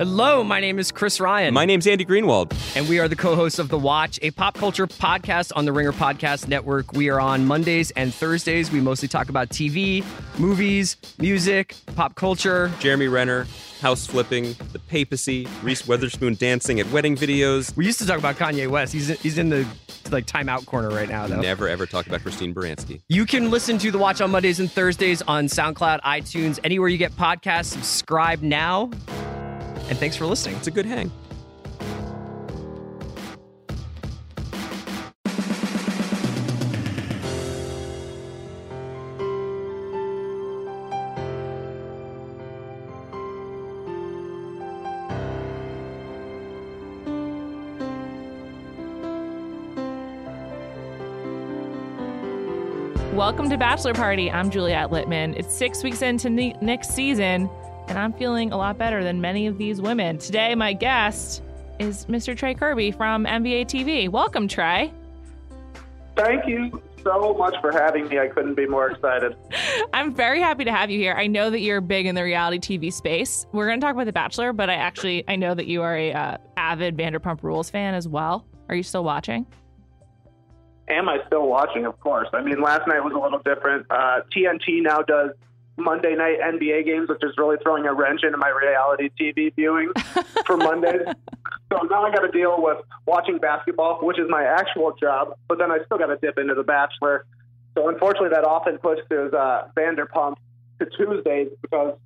Hello, my name is Chris Ryan. My name's Andy Greenwald. and we are the co hosts of The Watch, a pop culture podcast on the Ringer Podcast Network. We are on Mondays and Thursdays. We mostly talk about TV, movies, music, pop culture. Jeremy Renner, house flipping, the papacy, Reese Witherspoon dancing at wedding videos. We used to talk about Kanye West. He's he's in the like timeout corner right now, though. Never ever talk about Christine Baranski. You can listen to The Watch on Mondays and Thursdays on SoundCloud, iTunes, anywhere you get podcasts. Subscribe now. And thanks for listening. It's a good hang. Welcome to Bachelor Party. I'm Juliet Litman. It's six weeks into ne- next season, and I'm feeling a lot better than many of these women. Today, my guest is Mr. Trey Kerby from NBA TV. Welcome, Trey. Thank you so much for having me. I couldn't be more excited. I'm very happy to have you here. I know that you're big in the reality TV space. We're going to talk about The Bachelor, but I actually I know that you are a uh, avid Vanderpump Rules fan as well. Are you still watching? Am I still watching? Of course. I mean, last night was a little different. Uh, TNT now does Monday night NBA games, which is really throwing a wrench into my reality TV viewing for Mondays. So now I got to deal with watching basketball, which is my actual job, but then I still got to dip into The Bachelor. So unfortunately, that often pushes uh, Vanderpump to Tuesdays because,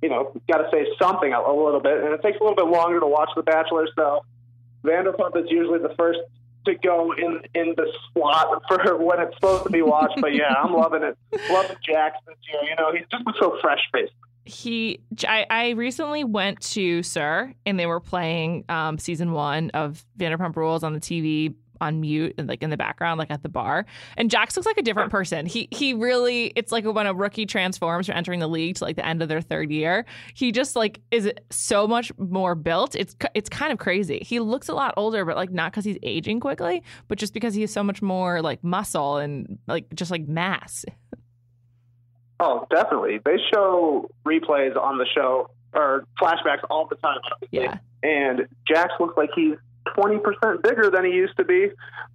you know, got to say something a, a little bit, and it takes a little bit longer to watch The Bachelor. So Vanderpump is usually the first to go in in the slot for when it's supposed to be watched. But yeah, I'm loving it. Loving this year. You know, he's just so fresh faced. he I, I recently went to SUR and they were playing um, season one of Vanderpump Rules on the TV on mute and like in the background, like at the bar. And Jax looks like a different person. He he really it's like when a rookie transforms from entering the league to like the end of their third year. He just like is so much more built. It's it's kind of crazy. He looks a lot older, but like not because he's aging quickly, but just because he has so much more like muscle and like just like mass. Oh, definitely. They show replays on the show or flashbacks all the time. obviously. Yeah. And Jax looks like he's 20% bigger than he used to be.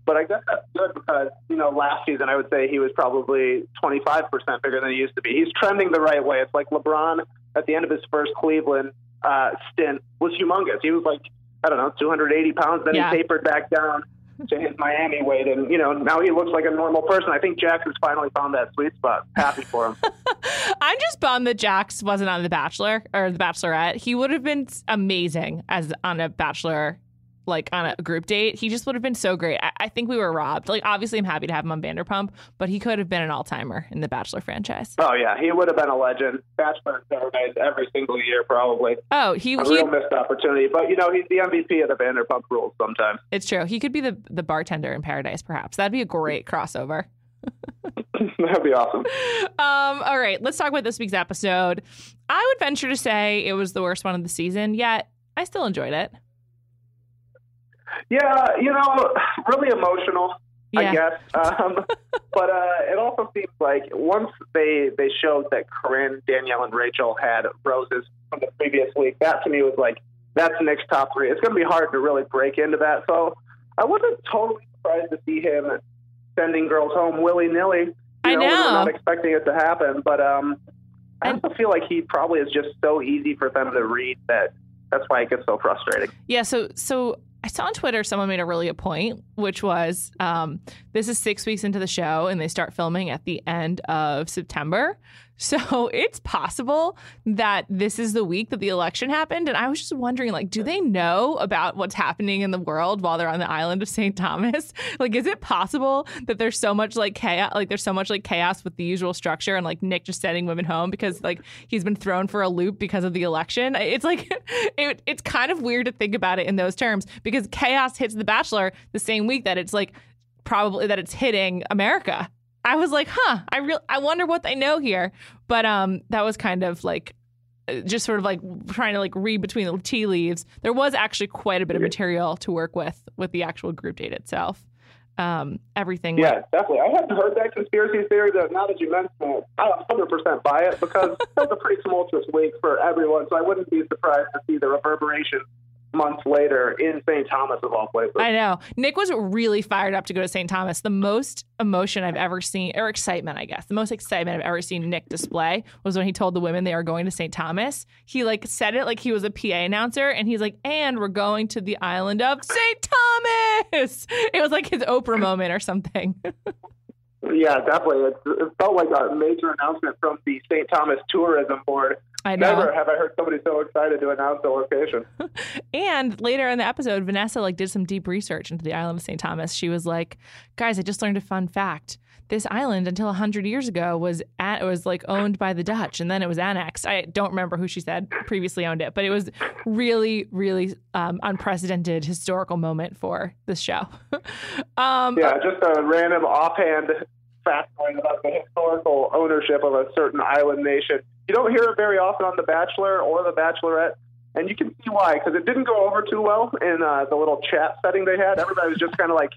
But I guess that's good because, you know, last season I would say he was probably 25% bigger than he used to be. He's trending the right way. It's like LeBron at the end of his first Cleveland uh, stint was humongous. He was like, I don't know, 280 pounds. Then Yeah. he tapered back down to his Miami weight. And, you know, now he looks like a normal person. I think Jax has finally found that sweet spot. Happy for him. I'm just bummed that Jax wasn't on The Bachelor or The Bachelorette. He would have been amazing as on a Bachelor, like on a group date. He just would have been so great. I, I think we were robbed. Like, obviously, I'm happy to have him on Vanderpump, but he could have been an all timer in the Bachelor franchise. Oh yeah, he would have been a legend. Bachelor Paradise every single year, probably Oh, he, a he real missed opportunity. But you know, he's the MVP of the Vanderpump Rules. Sometimes it's true. He could be the the bartender in Paradise, perhaps. That'd be a great crossover. that'd be awesome. Um, all right, let's talk about this week's episode. I would venture to say it was the worst one of the season, yet I still enjoyed it. Yeah, you know, really emotional. Yeah. I guess. Um, but uh, it also seems like once they they showed that Corinne, Danielle, and Rachel had roses from the previous week, that to me was like that's Nick's top three. It's going to be hard to really break into that. So I wasn't totally surprised to see him sending girls home willy nilly. I know, know. not expecting it to happen, but um, I also feel like he probably is just so easy for them to read that that's why it gets so frustrating. Yeah, so so I saw on Twitter someone made a really a point, which was um, this is six weeks into the show and they start filming at the end of September. So it's possible that this is the week that the election happened. And I was just wondering, like, do they know about what's happening in the world while they're on the island of St. Thomas? Like, is it possible that there's so much like chaos, like there's so much like chaos with the usual structure and like Nick just sending women home because like he's been thrown for a loop because of the election? It's like it, it's kind of weird to think about it in those terms because chaos hits The Bachelor the same week that it's like probably that it's hitting America. I was like, huh, I real I wonder what they know here. But um that was kind of like uh, just sort of like trying to like read between the tea leaves. There was actually quite a bit of material to work with with the actual group date itself. um, everything. Yeah, definitely. I haven't heard that conspiracy theory. That now that you mention it, I 100% buy it because it was a pretty tumultuous week for everyone. So I wouldn't be surprised to see the reverberation months later in St. Thomas of all places. I know. Nick was really fired up to go to St. Thomas. The most emotion I've ever seen, or excitement, I guess, the most excitement I've ever seen Nick display was when he told the women they are going to St. Thomas. He like said it like he was a PA announcer, and he's like, "And we're going to the island of St. Thomas." It was like his Oprah moment or something. Yeah, definitely. It, it felt like a major announcement from the St. Thomas Tourism Board. I know. Never have I heard somebody so excited to announce the location. And later in the episode, Vanessa like did some deep research into the island of St. Thomas. She was like, "Guys, I just learned a fun fact. This island until 100 years ago was at, it was like owned by the Dutch and then it was annexed. I don't remember who she said previously owned it, but it was really really um, unprecedented historical moment for this show. um, Yeah, just a random offhand factoid about the historical ownership of a certain island nation. You don't hear it very often on The Bachelor or The Bachelorette, and you can see why, because it didn't go over too well in uh, the little chat setting they had. Everybody was just kind of like,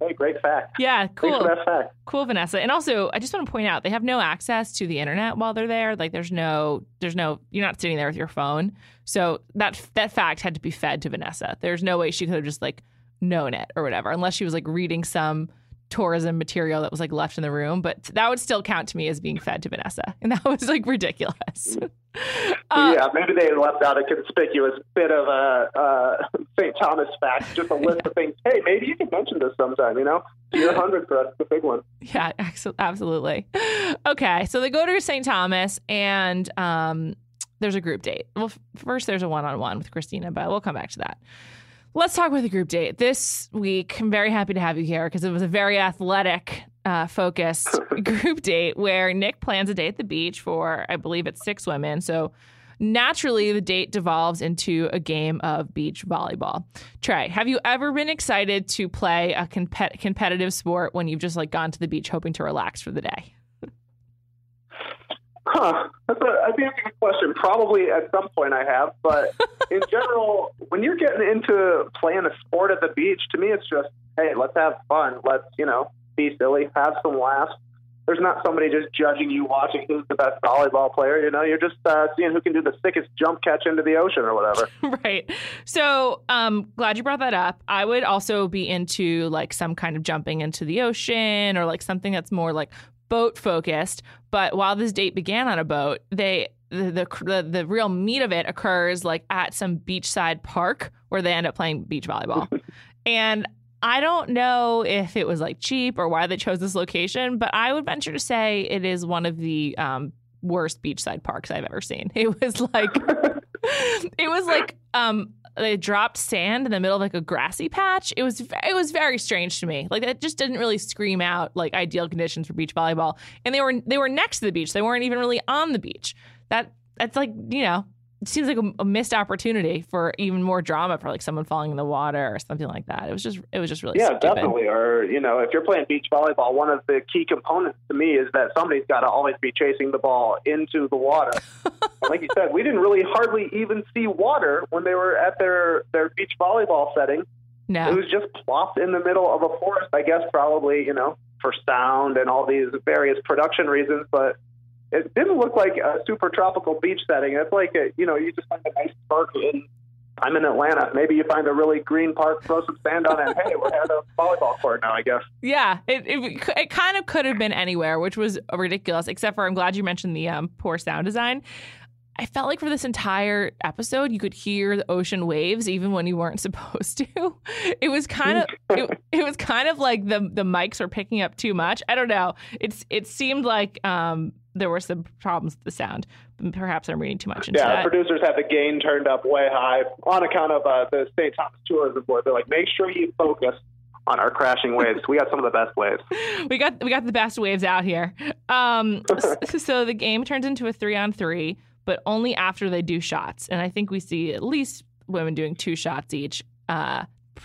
hey, great fact. yeah, cool. fact. Cool, Vanessa. And also, I just want to point out they have no access to the internet while they're there. Like, there's no, there's no, you're not sitting there with your phone. So that that fact had to be fed to Vanessa. There's no way she could have just like known it or whatever, unless she was like reading some tourism material that was like left in the room. But that would still count to me as being fed to Vanessa, and that was like ridiculous. Uh, yeah, maybe they left out a conspicuous bit of a uh, St. Thomas fact, just a list of things. Hey, maybe you can mention this sometime. You know, year hundred for us, the big one. Yeah, absolutely. Okay, so they go to St. Thomas and um, there's a group date. Well, first there's a one-on-one with Christina, but we'll come back to that. Let's talk about the group date. This week, I'm very happy to have you here because it was a very athletic uh, focused group date where Nick plans a date at the beach for, I believe it's six women. So naturally, the date devolves into a game of beach volleyball. Trey, have you ever been excited to play a compet- competitive sport when you've just like gone to the beach hoping to relax for the day? Huh. That's a, I think that's a good question. Probably at some point I have, but in general, when you're getting into playing a sport at the beach, to me it's just, hey, let's have fun. Let's, you know, be silly, have some laughs. There's not somebody just judging you, watching who's the best volleyball player. You know, you're just uh, seeing who can do the sickest jump catch into the ocean or whatever. right. So, um, glad you brought that up. I would also be into like some kind of jumping into the ocean or like something that's more like boat focused. But while this date began on a boat, they the, the the the real meat of it occurs like at some beachside park where they end up playing beach volleyball. and I don't know if it was like cheap or why they chose this location, but I would venture to say it is one of the um, worst beachside parks I've ever seen. It was like it was like um they dropped sand in the middle of like a grassy patch. It was it was very strange to me. Like it just didn't really scream out like ideal conditions for beach volleyball. And they were they were next to the beach. They weren't even really on the beach. That that's like you know seems like a, a missed opportunity for even more drama for like someone falling in the water or something like that. It was just it was just really Yeah, stupid. definitely. Or, you know, if you're playing beach volleyball, one of the key components to me is that somebody's got to always be chasing the ball into the water. Like you said, we didn't really hardly even see water when they were at their, their beach volleyball setting. It was just plopped in the middle of a forest, I guess, probably, you know, for sound and all these various production reasons. But it didn't look like a super tropical beach setting. It's like, a, you know, you just find a nice park in. I'm in Atlanta. Maybe you find a really green park, throw some sand on it. Hey, we're at a volleyball court now, I guess. Yeah, it, it it kind of could have been anywhere, which was ridiculous. Except for I'm glad you mentioned the um, poor sound design. I felt like for this entire episode, you could hear the ocean waves even when you weren't supposed to. It was kind of it, it was kind of like the the mics were picking up too much. I don't know. It's it seemed like um, there were some problems with the sound. Perhaps I'm reading too much into Yeah, the that. producers have the gain turned up way high on account of uh, the St. Thomas Tourism Board. They're like, make sure you focus on our crashing waves. We got some of the best waves. we got we got the best waves out here. Um, so the game turns into a three on three, but only after they do shots. And I think we see at least women doing two shots each. Uh,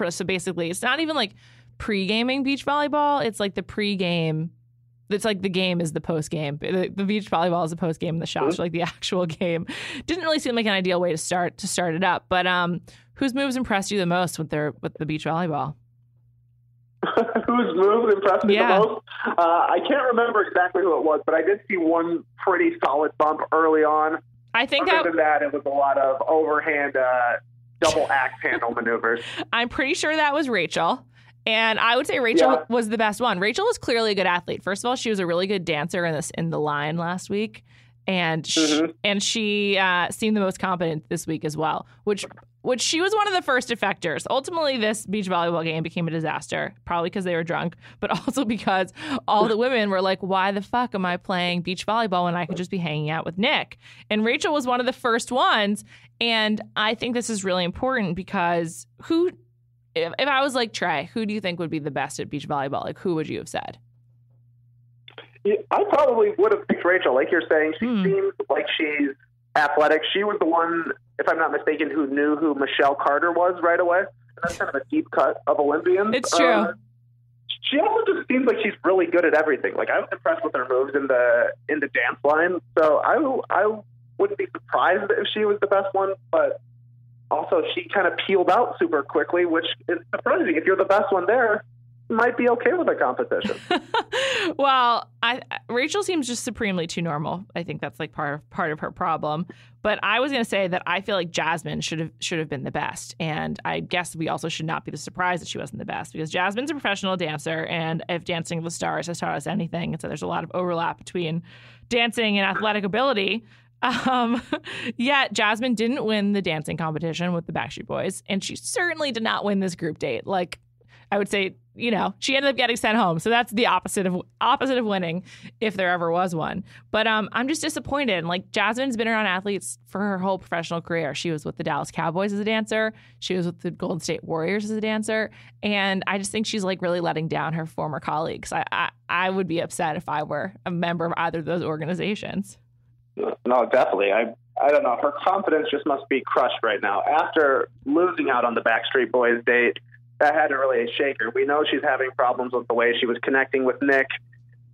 so basically, it's not even like pre gaming beach volleyball. It's like the pre game. It's like the game is the post game. The, the beach volleyball is the post game, and the shots are like the actual game. Didn't really seem like an ideal way to start to start it up. But um, whose moves impressed you the most with their with the beach volleyball? whose moves impressed me Yeah. the most. Uh, I can't remember exactly who it was, but I did see one pretty solid bump early on. I think Other that than that, it was a lot of overhand uh, double axe handle maneuvers. I'm pretty sure that was Rachel. And I would say Rachel Yeah. was the best one. Rachel was clearly a good athlete. First of all, she was a really good dancer in this in the line last week, and sh Mhm. and she uh, seemed the most competent this week as well. Which which she was one of the first defectors. Ultimately, this beach volleyball game became a disaster, probably because they were drunk, but also because all the women were like, "Why the fuck am I playing beach volleyball when I could just be hanging out with Nick?" And Rachel was one of the first ones. And I think this is really important because who if, if I was like Trey, who do you think would be the best at beach volleyball? Like, who would you have said? Yeah, I probably would have picked Rachel. Like you're saying, she Hmm. seems like she's athletic. She was the one, if I'm not mistaken, who knew who Michelle Carter was right away. And that's kind of a deep cut of Olympians. It's true. Uh, she also just seems like she's really good at everything. Like I was impressed with her moves in the in the dance line. So I I wouldn't be surprised if she was the best one, but also she kind of peeled out super quickly, which is surprising. If you're the best one there, you might be okay with the competition. well, I Rachel seems just supremely too normal. I think that's like part of part of her problem. But I was going to say that I feel like Jasmine should have should have been the best, and I guess we also should not be surprised that she wasn't the best because Jasmine's a professional dancer, and if Dancing with the Stars has taught us anything, it's that there's a lot of overlap between dancing and athletic ability. Um, yet Jasmine didn't win the dancing competition with the Backstreet Boys, and she certainly did not win this group date. Like I would say, you know, she ended up getting sent home. So that's the opposite of opposite of winning, if there ever was one. But um, I'm just disappointed. Like Jasmine's been around athletes for her whole professional career. She was with the Dallas Cowboys as a dancer. She was with the Golden State Warriors as a dancer. And I just think she's like really letting down her former colleagues. I I, I would be upset if I were a member of either of those organizations. No, definitely. I I don't know. Her confidence just must be crushed right now. After losing out on the Backstreet Boys date, that had to really shake her. We know she's having problems with the way she was connecting with Nick.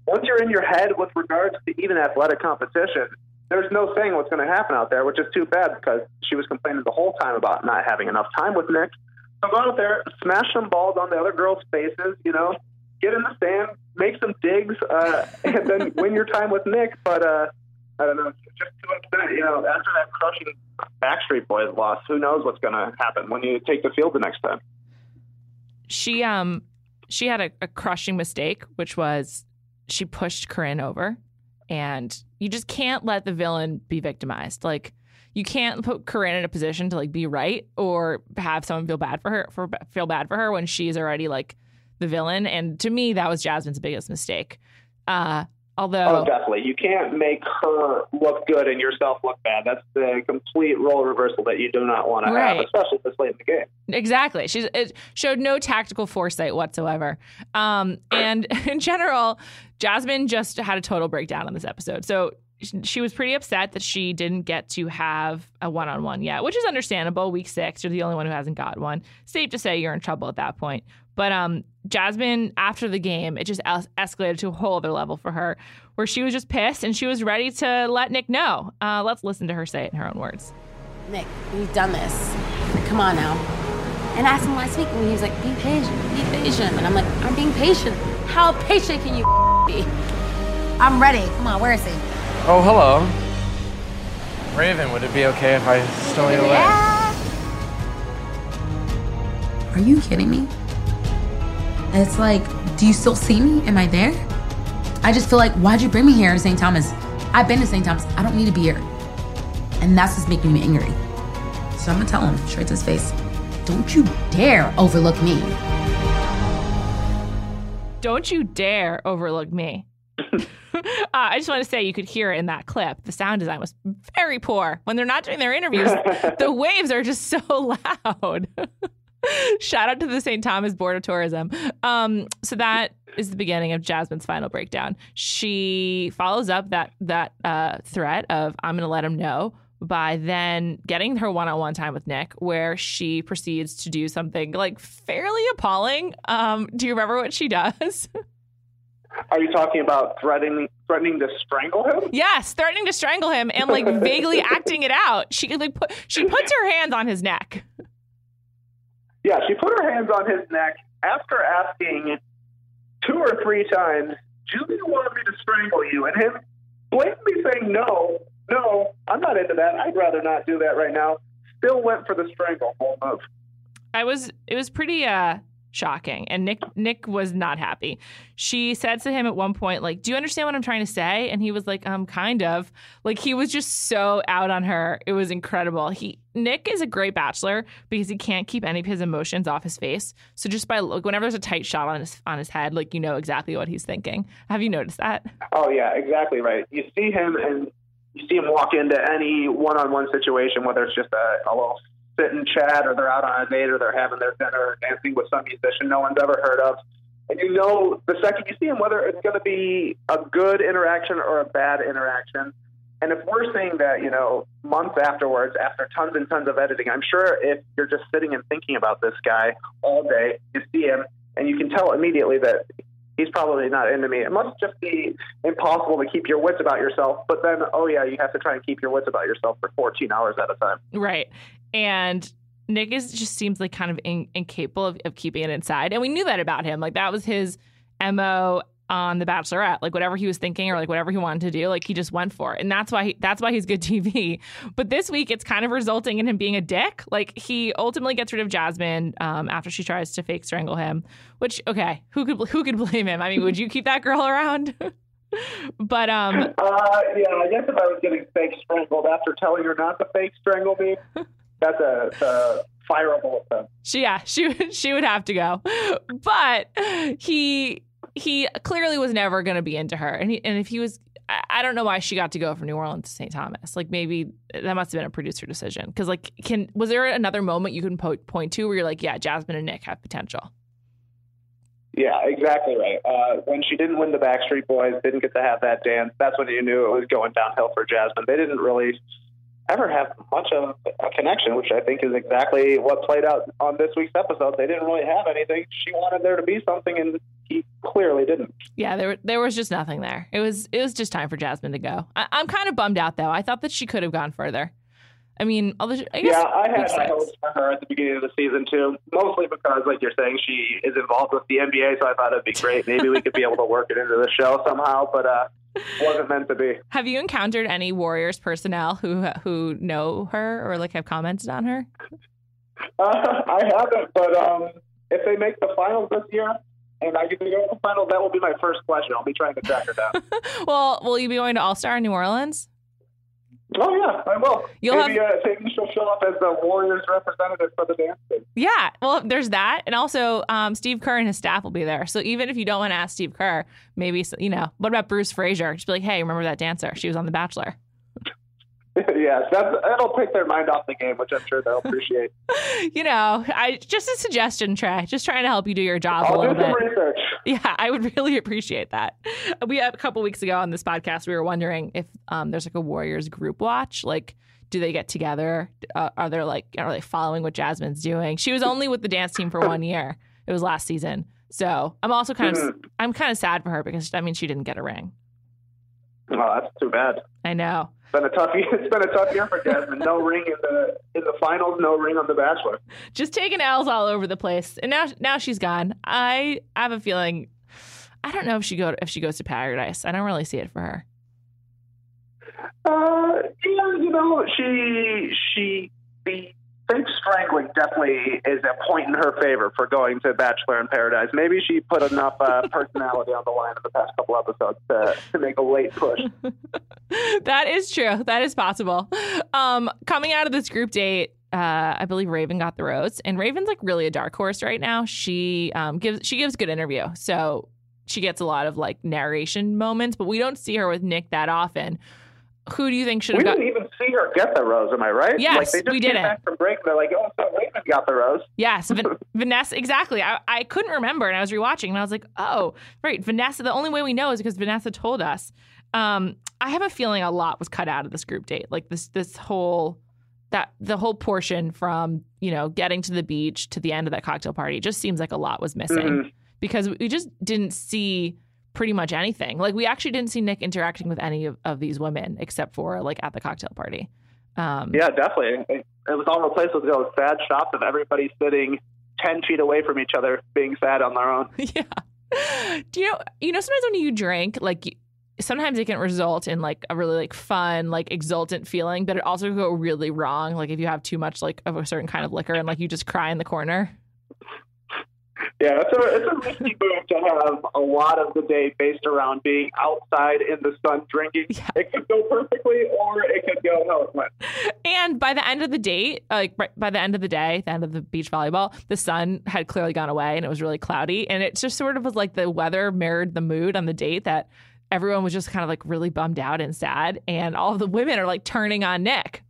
Once you're in your head with regards to even athletic competition, there's no saying what's going to happen out there, which is too bad because she was complaining the whole time about not having enough time with Nick. So go out there, smash some balls on the other girls' faces, you know, get in the sand, make some digs, uh, and then win your time with Nick. But uh, I don't know, just too upset. You know, after that crushing Backstreet Boys loss, who knows what's going to happen when you take the field the next time? she um she had a, a crushing mistake, which was she pushed Corinne over, and you just can't let the villain be victimized. Like you can't put Corinne in a position to like be right or have someone feel bad for her for feel bad for her when she's already like the villain. And to me, that was Jasmine's biggest mistake. Uh, although Oh, definitely. You can't make her look good and yourself look bad. That's the complete role reversal that you do not want to have, especially this late in the game. Exactly. She's it showed no tactical foresight whatsoever. Um, and in general, Jasmine just had a total breakdown on this episode. So she was pretty upset that she didn't get to have a one-on-one yet, which is understandable. Week six, you're the only one who hasn't got one. Safe to say you're in trouble at that point. But um, Jasmine, after the game, it just es- escalated to a whole other level for her, where she was just pissed and she was ready to let Nick know. Uh, let's listen to her say it in her own words. Nick, we've done this. Come on now. And I asked him last week, and he was like, be patient, be patient. And I'm like, I'm being patient. How patient can you be? I'm ready. Come on, where is he? Oh, hello. Raven, would it be okay if I stole you away? Are you kidding me? It's like, do you still see me? Am I there? I just feel like, why'd you bring me here to St. Thomas? I've been to St. Thomas. I don't need to be here. And that's what's making me angry. So I'm gonna tell him straight to his face, don't you dare overlook me. Don't you dare overlook me. uh, I just want to say you could hear it in that clip. The sound design was very poor. When they're not doing their interviews, the waves are just so loud. Shout out to the St. Thomas Board of Tourism. Um, so that is the beginning of Jasmine's final breakdown. She follows up that that uh, threat of "I'm going to let him know" by then getting her one-on-one time with Nick, where she proceeds to do something like fairly appalling. Um, do you remember what she does? Are you talking about threatening threatening to strangle him? yes, threatening to strangle him and like vaguely acting it out. She like put she puts her hands on his neck. Yeah, she put her hands on his neck after asking two or three times, Julia wanted me to strangle you, and him blatantly saying, no, no, I'm not into that. I'd rather not do that right now, still went for the strangle move. I was it was pretty uh shocking and Nick Nick was not happy. She said to him at one point like, "Do you understand what I'm trying to say?" And he was like, "Um kind of." Like he was just so out on her. It was incredible. He Nick is a great bachelor because he can't keep any of his emotions off his face. So just by look whenever there's a tight shot on his on his head, like you know exactly what he's thinking. Have you noticed that? Oh yeah, exactly right. You see him and you see him walk into any one-on-one situation, whether it's just a, a little sit and chat, or they're out on a date, or they're having their dinner, or dancing with some musician no one's ever heard of. And you know the second you see him whether it's going to be a good interaction or a bad interaction. And if we're seeing that, you know, months afterwards, after tons and tons of editing, I'm sure if you're just sitting and thinking about this guy all day, you see him, and you can tell immediately that he's probably not into me. It must just be impossible to keep your wits about yourself. But then, oh yeah, you have to try and keep your wits about yourself for 14 hours at a time. Right. And Nick is just seems like kind of in, incapable of, of keeping it inside. And we knew that about him. Like that was his MO on The Bachelorette. Like whatever he was thinking or like whatever he wanted to do, like he just went for it. And that's why he, that's why he's good TV. But this week it's kind of resulting in him being a dick. Like he ultimately gets rid of Jasmine um, after she tries to fake strangle him. Which okay, who could who could blame him? I mean, would you keep that girl around? but um uh, yeah, I guess if I was getting fake strangled after telling her not to fake strangle me, that's a, a fireable offense. She, yeah, she she would have to go. But he he clearly was never going to be into her, and he, and if he was, I, I don't know why she got to go from New Orleans to St. Thomas. Like maybe that must have been a producer decision. Because like, can was there another moment you can po- point to where you're like, yeah, Jasmine and Nick have potential? Yeah, exactly right. Uh, when she didn't win the Backstreet Boys, didn't get to have that dance, that's when you knew it was going downhill for Jasmine. They didn't really ever have much of a connection, which I think is exactly what played out on this week's episode. They didn't really have anything. She wanted there to be something, and he clearly didn't. Yeah, there there was just nothing there. It was it was just time for Jasmine to go. I, am kind of bummed out though. I thought that she could have gone further. I mean, although I guess yeah, I had high hopes for her at the beginning of the season too. Mostly because, like you're saying, she is involved with the NBA, so I thought it'd be great. Maybe we could be able to work it into the show somehow. But uh, wasn't meant to be. Have you encountered any Warriors personnel who who know her or like have commented on her? Uh, I haven't, but um, if they make the finals this year and I get to go to the finals, that will be my first question. I'll be trying to track her down. well, will you be going to All Star in New Orleans? Oh yeah, I will. You'll maybe, have... uh, maybe she'll show up as the Warriors representative for the dance team. Yeah, well, there's that, and also um, Steve Kerr and his staff will be there. So even if you don't want to ask Steve Kerr, maybe you know, what about Bruce Fraser? Just be like, hey, remember that dancer? She was on The Bachelor. yes, that's, that'll take their mind off the game, which I'm sure they'll appreciate. you know, I just a suggestion, Trey. Just trying to help you do your job I'll a little bit. research. Yeah, I would really appreciate that. We a couple weeks ago on this podcast, we were wondering if um, there's like a Warriors group watch, like. Do they get together? Uh, are they like are they following what Jasmine's doing? She was only with the dance team for one year. It was last season. So I'm also kind of Mm-hmm. I'm kind of sad for her because I mean she didn't get a ring. Oh, that's too bad. I know. It's been a tough year. It's been a tough year for Jasmine. No ring in the in the finals. No ring on The Bachelor. Just taking L's all over the place, and now now she's gone. I have a feeling. I don't know if she go if she goes to paradise. I don't really see it for her. Uh, yeah, you know, she she the fake strangling definitely is a point in her favor for going to Bachelor in Paradise. Maybe she put enough uh, personality on the line in the past couple episodes to, to make a late push. that is true. That is possible. Um, coming out of this group date, uh, I believe Raven got the rose, and Raven's like really a dark horse right now. She um, gives she gives good interview, so she gets a lot of like narration moments, but we don't see her with Nick that often. Who do you think should We have got? didn't even see her get the rose. Am I right? Yes, like they just we came didn't. back from break. They're like, oh, so Raven got the rose. Yes, Van- Vanessa. Exactly. I, I couldn't remember, and I was rewatching, and I was like, oh, right, Vanessa. The only way we know is because Vanessa told us. Um, I have a feeling a lot was cut out of this group date. Like this, this whole that the whole portion from you know getting to the beach to the end of that cocktail party just seems like a lot was missing Mhm. because we just didn't see pretty much anything. Like we actually didn't see Nick interacting with any of, of these women except for like at the cocktail party. Um, Yeah, definitely. It, it was all replaced with those sad shots of everybody sitting ten feet away from each other, being sad on their own. yeah. Do you know? You know, sometimes when you drink, like. you- Sometimes it can result in like a really like fun, like exultant feeling, but it also can go really wrong. Like if you have too much like of a certain kind of liquor and like you just cry in the corner. Yeah, it's a it's a risky move to have a lot of the day based around being outside in the sun drinking. Yeah. It could go perfectly, or it could go how it went. And by the end of the date, like by the end of the day, the end of the beach volleyball, the sun had clearly gone away and it was really cloudy. And it just sort of was like the weather mirrored the mood on the date that everyone was just kind of like really bummed out and sad. And all the women are like turning on Nick.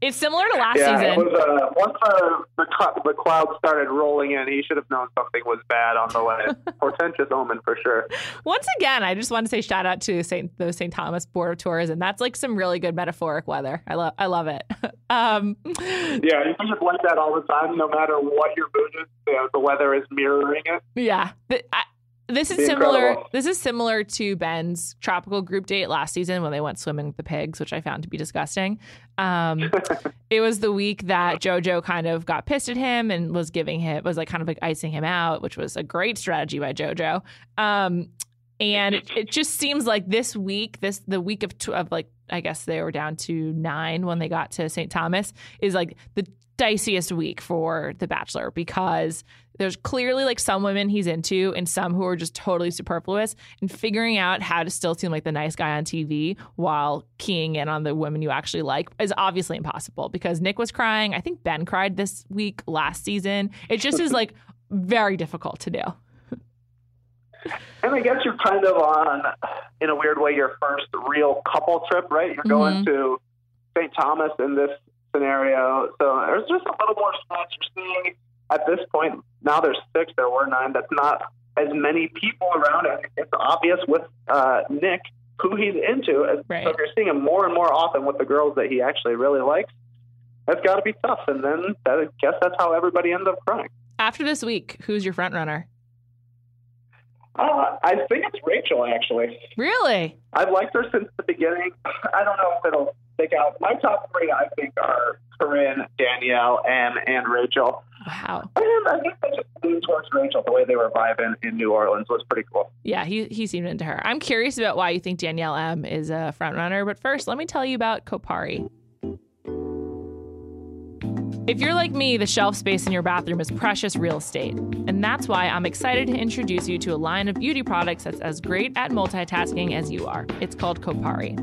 It's similar to last yeah, season. it was. Uh, once the the, cl- the clouds started rolling in, he should have known something was bad on the way. Portentous omen for sure. Once again, I just want to say shout out to St. the St. Thomas Board of Tourism. That's like some really good metaphoric weather. I love I love it. um, Yeah, you can just like that all the time, no matter what your mood is. You know, the weather is mirroring it. Yeah. I, this is similar. incredible. This is similar to Ben's tropical group date last season when they went swimming with the pigs, which I found to be disgusting. Um, it was the week that JoJo kind of got pissed at him and was giving him was like kind of like icing him out, which was a great strategy by JoJo. Um, and it, it just seems like this week, this the week of, tw- of like I guess they were down to nine when they got to St. Thomas is like the diciest week for The Bachelor because there's clearly like some women he's into and some who are just totally superfluous and figuring out how to still seem like the nice guy on TV while keying in on the women you actually like is obviously impossible because Nick was crying. I think Ben cried this week last season. It just is like very difficult to do. And I guess you're kind of on, in a weird way, your first real couple trip, right? You're going mm-hmm. to St. Thomas in this scenario. So there's just a little more spots you're seeing at this point. Now there's six, there were nine. That's not as many people around. And it's obvious with uh, Nick who he's into. And Right. So if you're seeing him more and more often with the girls that he actually really likes, that's got to be tough. And then that, I guess that's how everybody ends up crying. After this week, who's your front runner? Uh, I think it's Rachel, actually. Really? I've liked her since the beginning. I don't know if it'll stick out. My top three, I think, are Corinne, Danielle, Em, and Rachel. Wow. I think they just lean towards Rachel. The way they were vibing in New Orleans was pretty cool. Yeah, he he seemed into her. I'm curious about why you think Danielle M is a front runner, but first, let me tell you about Kopari. If you're like me, the shelf space in your bathroom is precious real estate. And that's why I'm excited to introduce you to a line of beauty products that's as great at multitasking as you are. It's called Kopari.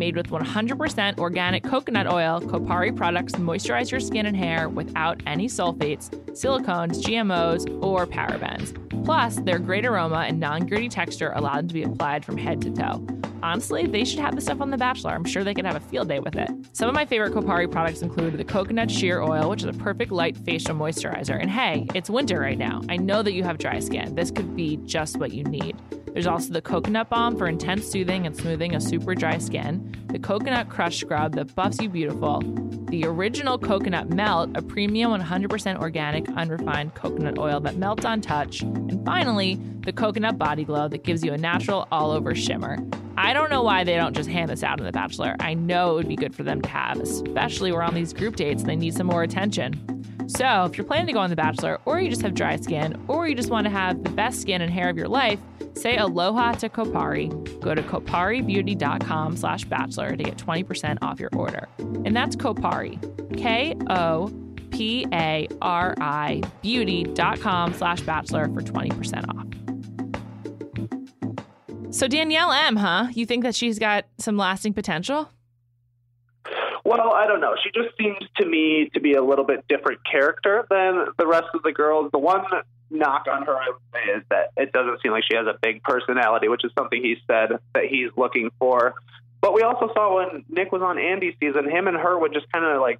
Made with 100% organic coconut oil, Kopari products moisturize your skin and hair without any sulfates, silicones, GMOs, or parabens. Plus, their great aroma and non gritty texture allow them to be applied from head to toe. Honestly, they should have this stuff on The Bachelor. I'm sure they could have a field day with it. Some of my favorite Kopari products include the coconut sheer oil, which is a perfect light facial moisturizer. And hey, it's winter right now. I know that you have dry skin. This could be just what you need. There's also the coconut balm for intense soothing and smoothing a super dry skin, the coconut crush scrub that buffs you beautiful, the original coconut melt, a premium 100% organic unrefined coconut oil that melts on touch, and finally, the coconut body glow that gives you a natural all over shimmer. I don't know why they don't just hand this out in The Bachelor. I know it would be good for them to have, especially we're on these group dates and they need some more attention. So, if you're planning to go on The Bachelor, or you just have dry skin, or you just want to have the best skin and hair of your life, say aloha to Kopari. Go to koparibeauty.com slash bachelor to get 20% off your order. And that's Kopari. K O P A R I beauty.com slash bachelor for 20% off. So Danielle M, huh? You think that she's got some lasting potential? Well, I don't know. She just seems to me to be a little bit different character than the rest of the girls. The one knock on her, I would say, is that it doesn't seem like she has a big personality, which is something he said that he's looking for. But we also saw when Nick was on Andi's season, him and her would just kind of like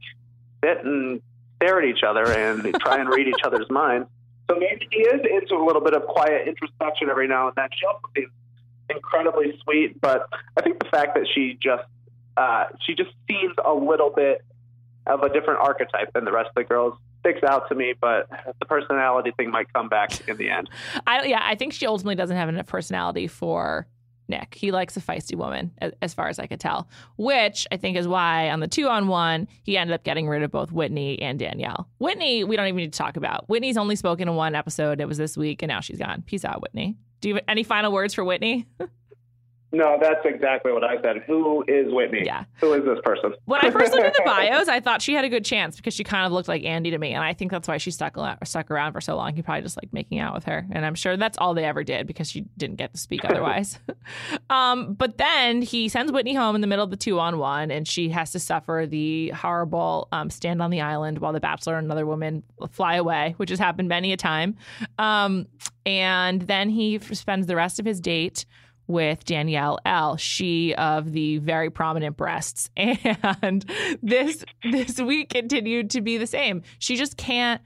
sit and stare at each other and try and read each other's minds. So maybe he is into a little bit of quiet introspection every now and then. She also seems incredibly sweet, but I think the fact that she just uh, she just seems a little bit of a different archetype than the rest of the girls. Sticks out to me, but the personality thing might come back in the end. I yeah, I think she ultimately doesn't have enough personality for Nick. He likes a feisty woman, as far as I could tell, which I think is why on the two on one, he ended up getting rid of both Whitney and Danielle. Whitney, we don't even need to talk about. Whitney's only spoken in one episode. It was this week, and now she's gone. Peace out, Whitney. Do you have any final words for Whitney? No, that's exactly what I said. Who is Whitney? Yeah. Who is this person? When I first looked at the bios, I thought she had a good chance because she kind of looked like Andi to me, and I think that's why she stuck stuck around for so long. He probably just liked making out with her, and I'm sure that's all they ever did because she didn't get to speak otherwise. um, but then he sends Whitney home in the middle of the two on one, and she has to suffer the horrible um, stand on the island while the Bachelor and another woman fly away, which has happened many a time. Um, and then he spends the rest of his date with Danielle L, she of the very prominent breasts. And this this week continued to be the same. She just can't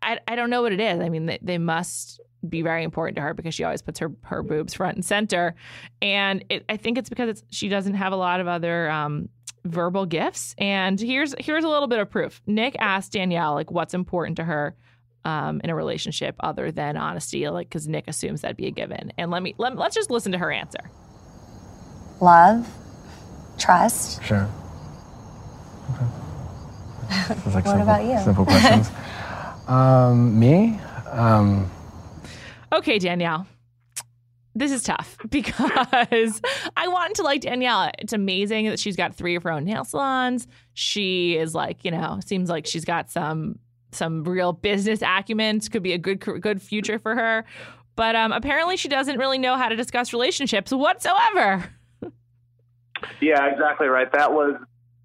I, I, don't know what it is. I mean, they, they must be very important to her because she always puts her, her boobs front and center. And it, I think it's because it's, she doesn't have a lot of other um, verbal gifts. And here's here's a little bit of proof. Nick asked Danielle like what's important to her um, in a relationship other than honesty, like because Nick assumes that'd be a given. And let me let, let's just listen to her answer. Love, trust. Sure. Okay. Like What simple, about you? Simple questions. um, me? Um, Okay, Danielle. This is tough because I want to like Danielle. It's amazing that she's got three of her own nail salons. She is like, you know, seems like she's got some some real business acumen. Could be a good good future for her. But um, apparently, she doesn't really know how to discuss relationships whatsoever. Yeah, exactly right. That was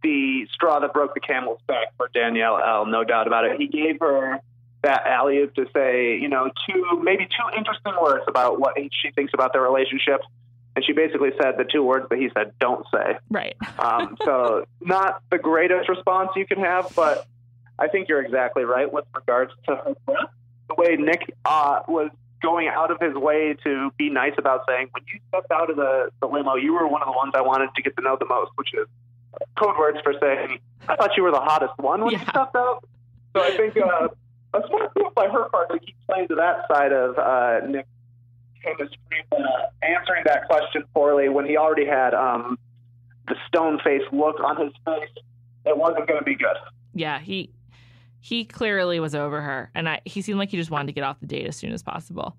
the straw that broke the camel's back for Danielle L. No doubt about it. He gave her that alley to say, you know, two maybe two interesting words about what she thinks about their relationship, and she basically said the two words that he said, "Don't say." Right. Um, so not the greatest response you can have, but I think you're exactly right with regards to her breath. The way Nick uh, was going out of his way to be nice about saying, when you stepped out of the, the limo, you were one of the ones I wanted to get to know the most, which is code words for saying, I thought you were the hottest one when you stepped out. So I think uh, a smart move by her part to keep playing to that side of uh, Nick chemistry, uh, answering that question poorly when he already had um, the stone face look on his face. It wasn't going to be good. Yeah, he he clearly was over her, and I he seemed like he just wanted to get off the date as soon as possible.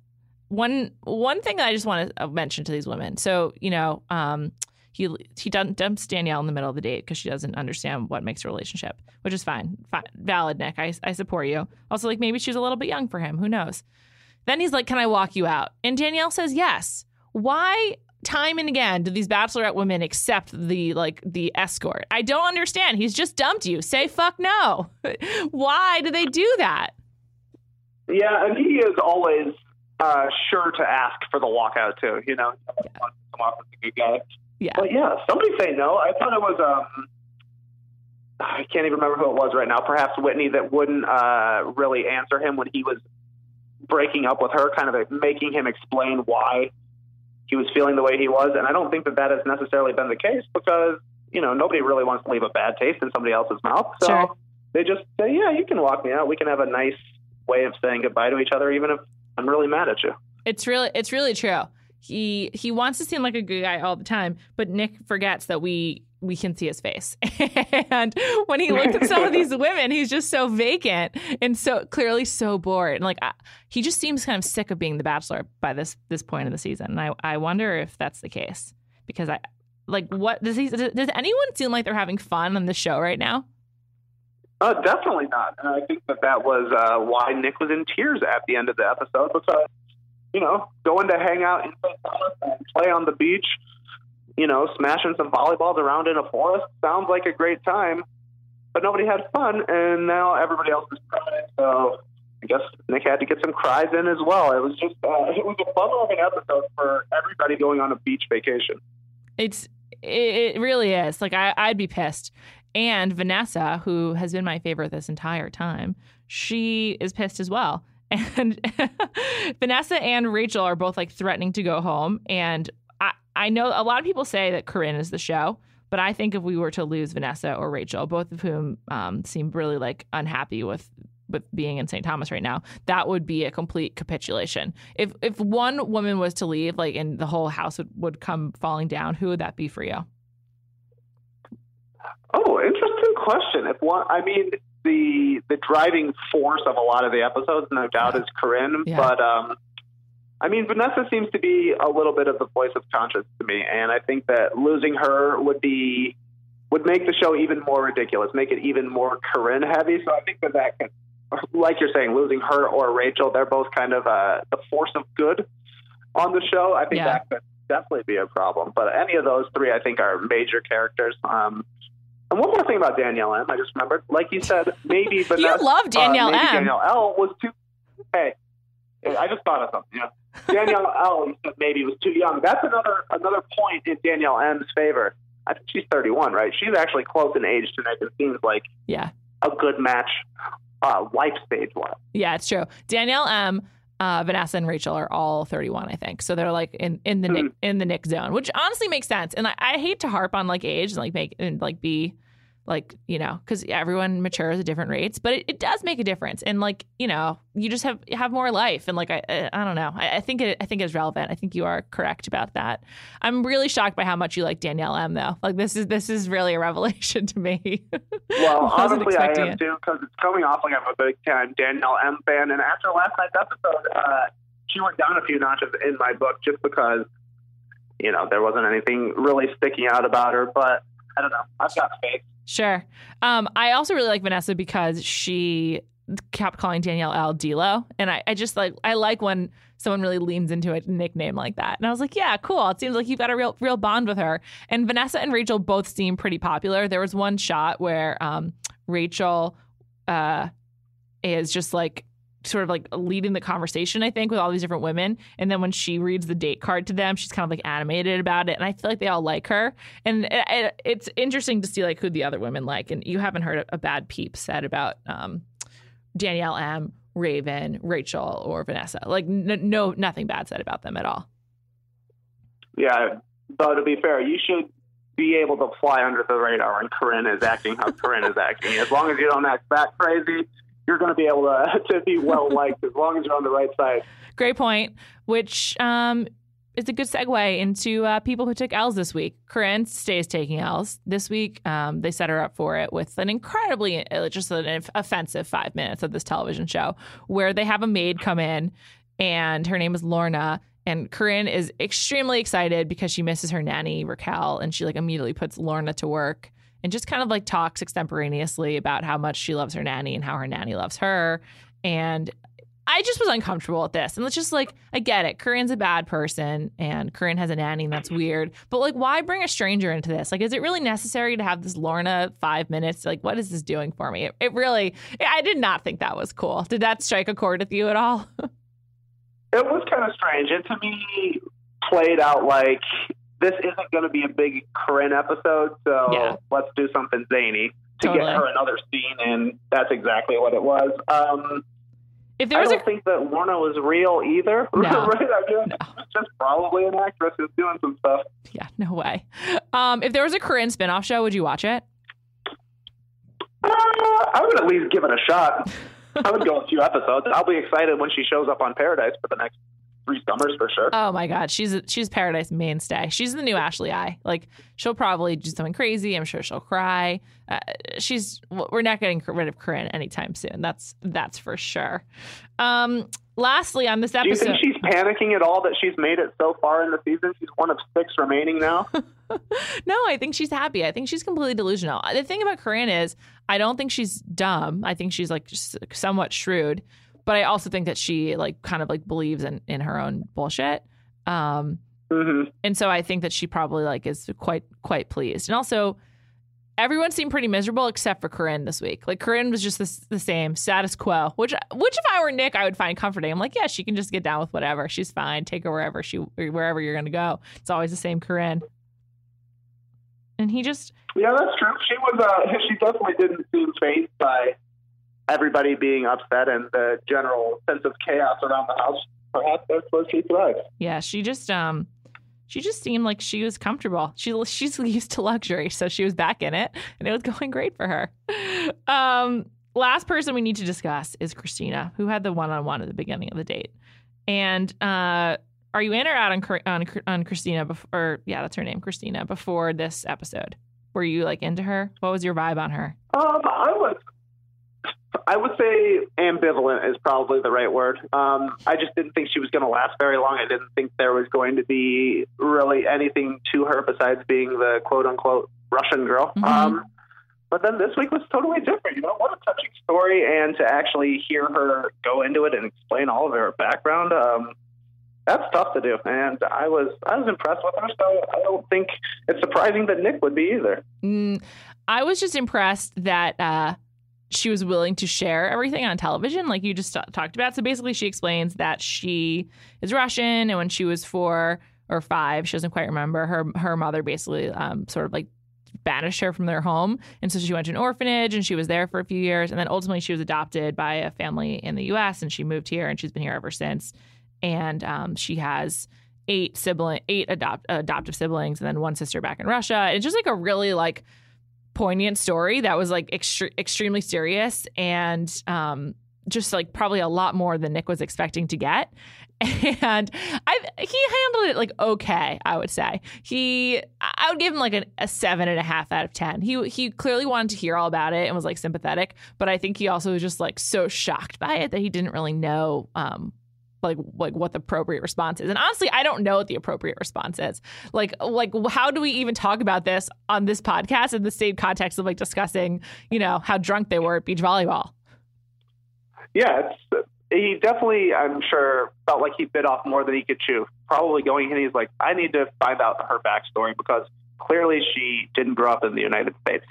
One one thing I just want to mention to these women. So you know, um, he he dumps Danielle in the middle of the date because she doesn't understand what makes a relationship, which is fine, fine valid. Nick, I I support you. Also, like maybe she's a little bit young for him. Who knows? Then he's like, "Can I walk you out?" And Danielle says yes. Why? Time and again, do these bachelorette women accept the like the escort? I don't understand. He's just dumped you. Say fuck no. Why do they do that? Yeah, and he is always uh, sure to ask for the walkout too. You know, yeah. come off as a good guy. Yeah. But yeah, somebody say no. I thought it was. Um, I can't even remember who it was right now. Perhaps Whitney that wouldn't uh, really answer him when he was breaking up with her, kind of like making him explain why he was feeling the way he was. And I don't think that that has necessarily been the case because you know nobody really wants to leave a bad taste in somebody else's mouth. So Sure. they just say, yeah, you can walk me out. We can have a nice way of saying goodbye to each other, even if I'm really mad at you. It's really it's really true. He he wants to seem like a good guy all the time, but Nick forgets that we we can see his face. and when he looks at some of these women, he's just so vacant and so clearly so bored. And like he just seems kind of sick of being the bachelor by this this point in the season. And I I wonder if that's the case because I like what does he does anyone seem like they're having fun on the show right now? Uh, definitely not. And I think that that was uh, why Nick was in tears at the end of the episode because, you know, going to hang out and play on the beach, you know, smashing some volleyballs around in a forest sounds like a great time, but nobody had fun, and now everybody else is crying. So I guess Nick had to get some cries in as well. It was just, uh, it was a of an episode for everybody going on a beach vacation. It's it, it really is. Like I, I'd be pissed. And Vanessa, who has been my favorite this entire time, she is pissed as well. And Vanessa and Rachel are both like threatening to go home. And I, I know a lot of people say that Corinne is the show, but I think if we were to lose Vanessa or Rachel, both of whom um, seem really like unhappy with with being in St. Thomas right now, that would be a complete capitulation. If if one woman was to leave, like, and the whole house would, would come falling down, who would that be for you? Oh, interesting question. If one, I mean, the the driving force of a lot of the episodes, no doubt, is Corinne. Yeah. But um, I mean, Vanessa seems to be a little bit of the voice of conscience to me, and I think that losing her would be would make the show even more ridiculous, make it even more Corinne heavy. So I think that that could, like you're saying, losing her or Rachel, they're both kind of uh, the force of good on the show. I think Yeah. that could definitely be a problem. But any of those three, I think, are major characters. Um, and one more thing about Danielle M. I just remembered, like you said, maybe but you love Danielle uh, maybe M. Danielle L. was too. Hey, I just thought of something. Yeah. Danielle L. You said maybe was too young. That's another another point in Danielle M.'s favor. I think she's 31, right? She's actually close in age to. It seems like Yeah. a good match, uh, life stage wise. Yeah, it's true. Danielle M, uh, Vanessa and Rachel are all 31, I think. So they're like in, in the Nick in the Nick zone, which honestly makes sense. And I, I hate to harp on like age and like make and like be like you know because everyone matures at different rates, but it, it does make a difference. And like you know you just have have more life. And like I I, I don't know. I, I think it I think it's relevant. I think you are correct about that. I'm really shocked by how much you like Danielle M though. Like this is this is really a revelation to me. Well, honestly, I am it. too because it's coming off like I'm a big time Danielle M fan. And after last night's episode, uh, she went down a few notches in my book just because, you know, there wasn't anything really sticking out about her. But I don't know. I've got faith. Sure. Um, I also really like Vanessa because she kept calling Danielle L D'Lo, and I, I just like I like when someone really leans into a nickname like that. And I was like, yeah, cool. It seems like you've got a real real bond with her. And Vanessa and Rachel both seem pretty popular. There was one shot where um, Rachel uh, is just like sort of like leading the conversation, I think, with all these different women. And then when she reads the date card to them, she's kind of like animated about it. And I feel like they all like her. And it, it, it's interesting to see like who the other women like. And you haven't heard a, bad peep said about um, Danielle M, Raven, Rachel, or Vanessa. Like n- no, nothing bad said about them at all. Yeah. Though to be fair, you should be able to fly under the radar when Corinne is acting how Corinne is acting. As long as you don't act that crazy, you're going to be able to, to be well liked as long as you're on the right side. Great point, which um, is a good segue into uh, people who took L's this week. Corinne stays taking L's. This week, um, they set her up for it with an incredibly, uh, just an offensive five minutes of this television show where they have a maid come in and her name is Lorna. And Corinne is extremely excited because she misses her nanny, Raquel, and she like immediately puts Lorna to work and just kind of like talks extemporaneously about how much she loves her nanny and how her nanny loves her. And I just was uncomfortable with this. And it's just like, I get it. Corinne's a bad person and Corinne has a nanny and that's weird. But like, why bring a stranger into this? Like, is it really necessary to have this Lorna five minutes? Like, what is this doing for me? It, it really, I did not think that was cool. Did that strike a chord with you at all? It was kind of strange. It to me played out like this isn't going to be a big Corinne episode, so Yeah. let's do something zany to Totally. get her another scene, and that's exactly what it was. Um, if there I don't a, think that Lorna was real either. No. right? I mean, it's just probably an actress who's doing some stuff. yeah, no way. Um, if there was a Corinne spinoff show, would you watch it? Uh, I would at least give it a shot. I would go a few episodes. I'll be excited when she shows up on Paradise for the next three summers for sure. Oh my God, she's she's Paradise mainstay. She's the new Ashley I. Like she'll probably do something crazy. I'm sure she'll cry. Uh, she's we're not getting rid of Corinne anytime soon. That's that's for sure. Um, lastly, on this episode, Do you think she's panicking at all that she's made it so far in the season? She's one of six remaining now. no, I think she's happy. I think she's completely delusional. The thing about Corinne is, I don't think she's dumb. I think she's like somewhat shrewd, but I also think that she like kind of like believes in in her own bullshit. Um, hmm and so I think that she probably like is quite quite pleased. And also, everyone seemed pretty miserable except for Corinne this week. Like Corinne was just the, the same status quo, which which if I were Nick, I would find comforting. I'm like, yeah, she can just get down with whatever. She's fine. Take her wherever she wherever you're gonna go. It's always the same Corinne. And he just Yeah, that's true. She was. Uh, she definitely didn't seem fazed by everybody being upset and the general sense of chaos around the house. Perhaps that's where she thrives. Yeah, she just um she just seemed like she was comfortable. She she's used to luxury, so she was back in it and it was going great for her. Um last person we need to discuss is Kristina, who had the one-on-one at the beginning of the date. And uh, are you in or out on on, on Kristina? Before, or yeah, that's her name, Kristina. Before this episode, were you like into her? What was your vibe on her? Um, I was. I would say ambivalent is probably the right word. Um, I just didn't think she was going to last very long. I didn't think there was going to be really anything to her besides being the quote unquote Russian girl. Mhm. Um, but then this week was totally different. You know, what a touching story, and to actually hear her go into it and explain all of her background. Um, that's tough to do, and I was I was impressed with her. So I don't think it's surprising that Nick would be either. Mm, I was just impressed that uh, she was willing to share everything on television, like you just t- talked about. So basically, she explains that she is Russian, and when she was four or five, she doesn't quite remember. Her her mother basically um, sort of like banished her from their home, and so she went to an orphanage, and she was there for a few years, and then ultimately she was adopted by a family in the U.S. and she moved here, and she's been here ever since. And um, she has eight sibling, eight adopt, adoptive siblings, and then one sister back in Russia. It's just like a really like poignant story that was like extre- extremely serious and um, just like probably a lot more than Nick was expecting to get. And I he handled it like okay, I would say. He I would give him like an, a seven and a half out of ten. He he clearly wanted to hear all about it and was like sympathetic, but I think he also was just like so shocked by it that he didn't really know um like like what the appropriate response is. And honestly, I don't know what the appropriate response is. Like like how do we even talk about this on this podcast in the same context of like discussing, you know, how drunk they were at beach volleyball? Yeah, he definitely, I'm sure, felt like he bit off more than he could chew. Probably going in, he's like, I need to find out her backstory because clearly she didn't grow up in the United States.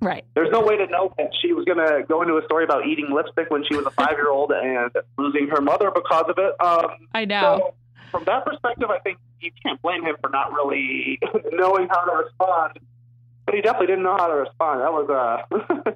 Right. There's no way to know that she was going to go into a story about eating lipstick when she was a five year old and losing her mother because of it. Um, I know. so from that perspective, I think you can't blame him for not really knowing how to respond. But he definitely didn't know how to respond. That was uh,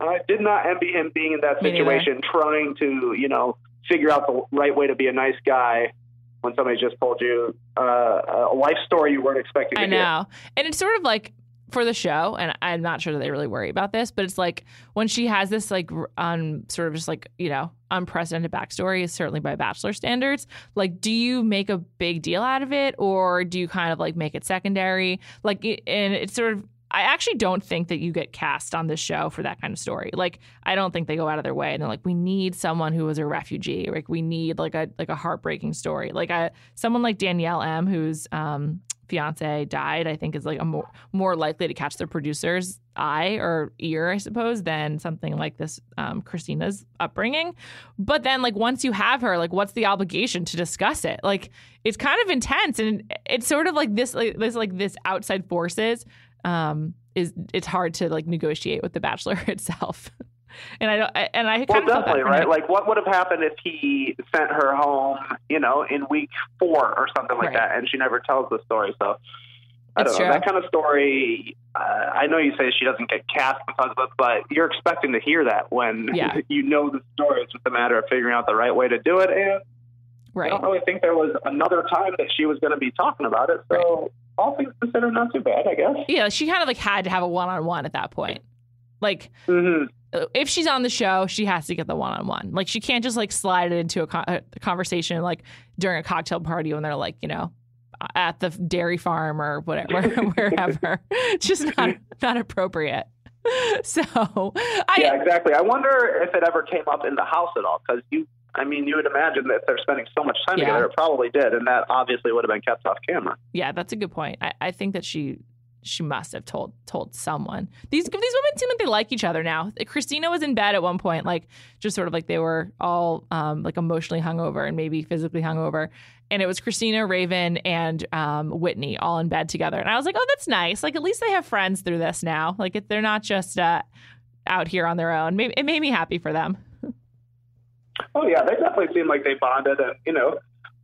I did not envy him being in that situation, trying to you know figure out the right way to be a nice guy when somebody just told you uh, a life story you weren't expecting. I to hear. know. And it's sort of like for the show, and I'm not sure that they really worry about this, but it's like when she has this like um sort of just like, you know, unprecedented backstory, is certainly by bachelor standards. Like, do you make a big deal out of it or do you kind of like make it secondary? Like and it's sort of I actually don't think that you get cast on this show for that kind of story. Like, I don't think they go out of their way and they're like, we need someone who was a refugee. Like, we need like a like a heartbreaking story. Like, a someone like Danielle M, who's um, fiance died, I think is like a more more likely to catch the producer's eye or ear, I suppose, than something like this um, Kristina's upbringing. But then, like, once you have her, like, what's the obligation to discuss it? Like, it's kind of intense, and it's sort of like this, like this, like this outside forces um, is it's hard to like negotiate with the Bachelor itself. And I don't, and I Well, kind of felt that definitely, right? Like, what would have happened if he sent her home, you know, in week four or something like Right. that, and she never tells the story? So, I don't know. true. That kind of story, uh, I know you say she doesn't get cast because of it, but you're expecting to hear that when Yeah. you know the story. It's just a matter of figuring out the right way to do it. And right. I don't really think there was another time that she was going to be talking about it. So, all things considered, not too bad, I guess. Yeah, she kind of like had to have a one on one at that point. Like, hmm if she's on the show, she has to get the one on one. Like, she can't just like slide it into a, co- a conversation like during a cocktail party when they're like, you know, at the dairy farm or whatever, wherever. Just not not appropriate. So, I Yeah, exactly. I wonder if it ever came up in the house at all because you. I mean, you would imagine that if they're spending so much time Yeah. together, it probably did, and that obviously would have been kept off camera. Yeah, that's a good point. I, I think that she she must have told told someone. These these women seem like they like each other now. Kristina was in bed at one point, like just sort of like they were all um, like emotionally hungover and maybe physically hungover. And it was Kristina, Raven, and um, Whitney all in bed together. And I was like, oh, that's nice. Like at least they have friends through this now. Like they're not just uh, out here on their own. It made me happy for them. Oh yeah, they definitely seem like they bonded, and you know,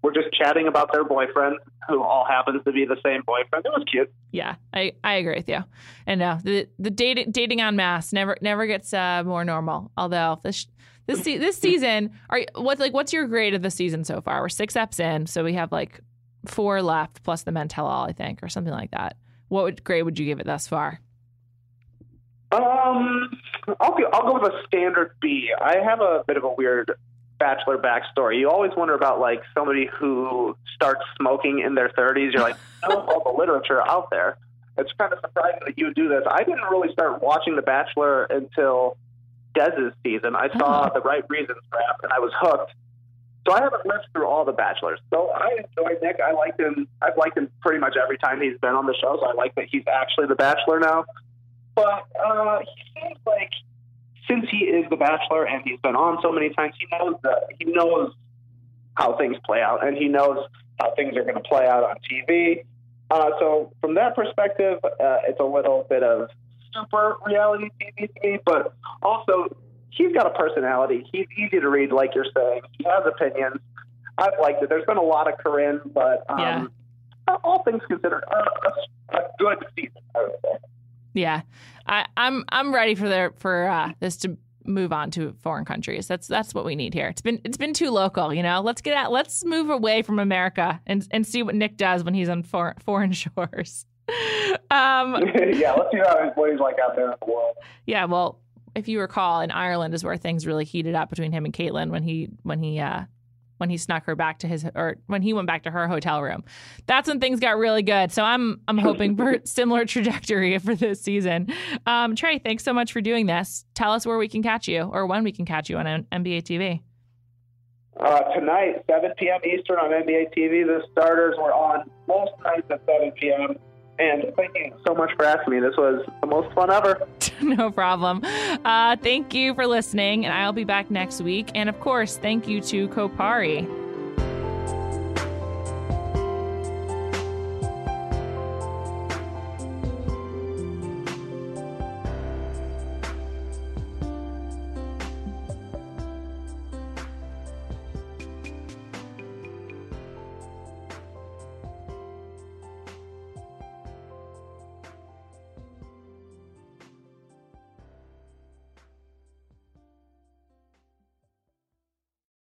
we're just chatting about their boyfriend, who all happens to be the same boyfriend. It was cute. Yeah, I, I agree with you. And no, the the dating dating on mass never never gets uh, more normal. Although this this this season, are what's like what's your grade of the season so far? We're six eps in, so we have like four left plus the men tell all, I think, or something like that. What would, grade would you give it thus far? Um, I'll go, I'll go with a standard B. I have a bit of a weird bachelor backstory. You always wonder about like somebody who starts smoking in their 30s. You're like, know all the literature out there. It's kind of surprising that you do this. I didn't really start watching The Bachelor until Des's season. I saw the right reasons draft and I was hooked. So I haven't lived through all the Bachelors. So I enjoy Nick. I liked him. I've liked him pretty much every time he's been on the show. So I like that he's actually the Bachelor now. But uh, he seems like since he is the Bachelor and he's been on so many times, he knows that he knows how things play out and he knows how things are going to play out on TV. Uh, so from that perspective, uh, it's a little bit of super reality TV to me, but also he's got a personality. He's easy to read, like you're saying. He has opinions. I've liked it. There's been a lot of Corinne, but um, Yeah. all things considered, a, a, a good season. I would say. Yeah, I, I'm I'm ready for their for uh, this to move on to foreign countries. That's that's what we need here. It's been it's been too local, you know. Let's get out. Let's move away from America and and see what Nick does when he's on for, foreign shores. um, yeah, let's see how his he's like out there in the world. yeah, well, if you recall, in Ireland is where things really heated up between him and Kaitlyn when he when he uh when he snuck her back to his or when he went back to her hotel room. That's when things got really good. So I'm I'm hoping for similar trajectory for this season. Um, Trey, thanks so much for doing this. Tell us where we can catch you or when we can catch you on NBA TV. Uh, tonight, 7 p.m. Eastern on NBA TV. The starters were on most nights at 7 p.m. And thank you so much for asking me. This was the most fun ever. no problem. Uh, thank you for listening, and I'll be back next week. And of course, thank you to Kopari.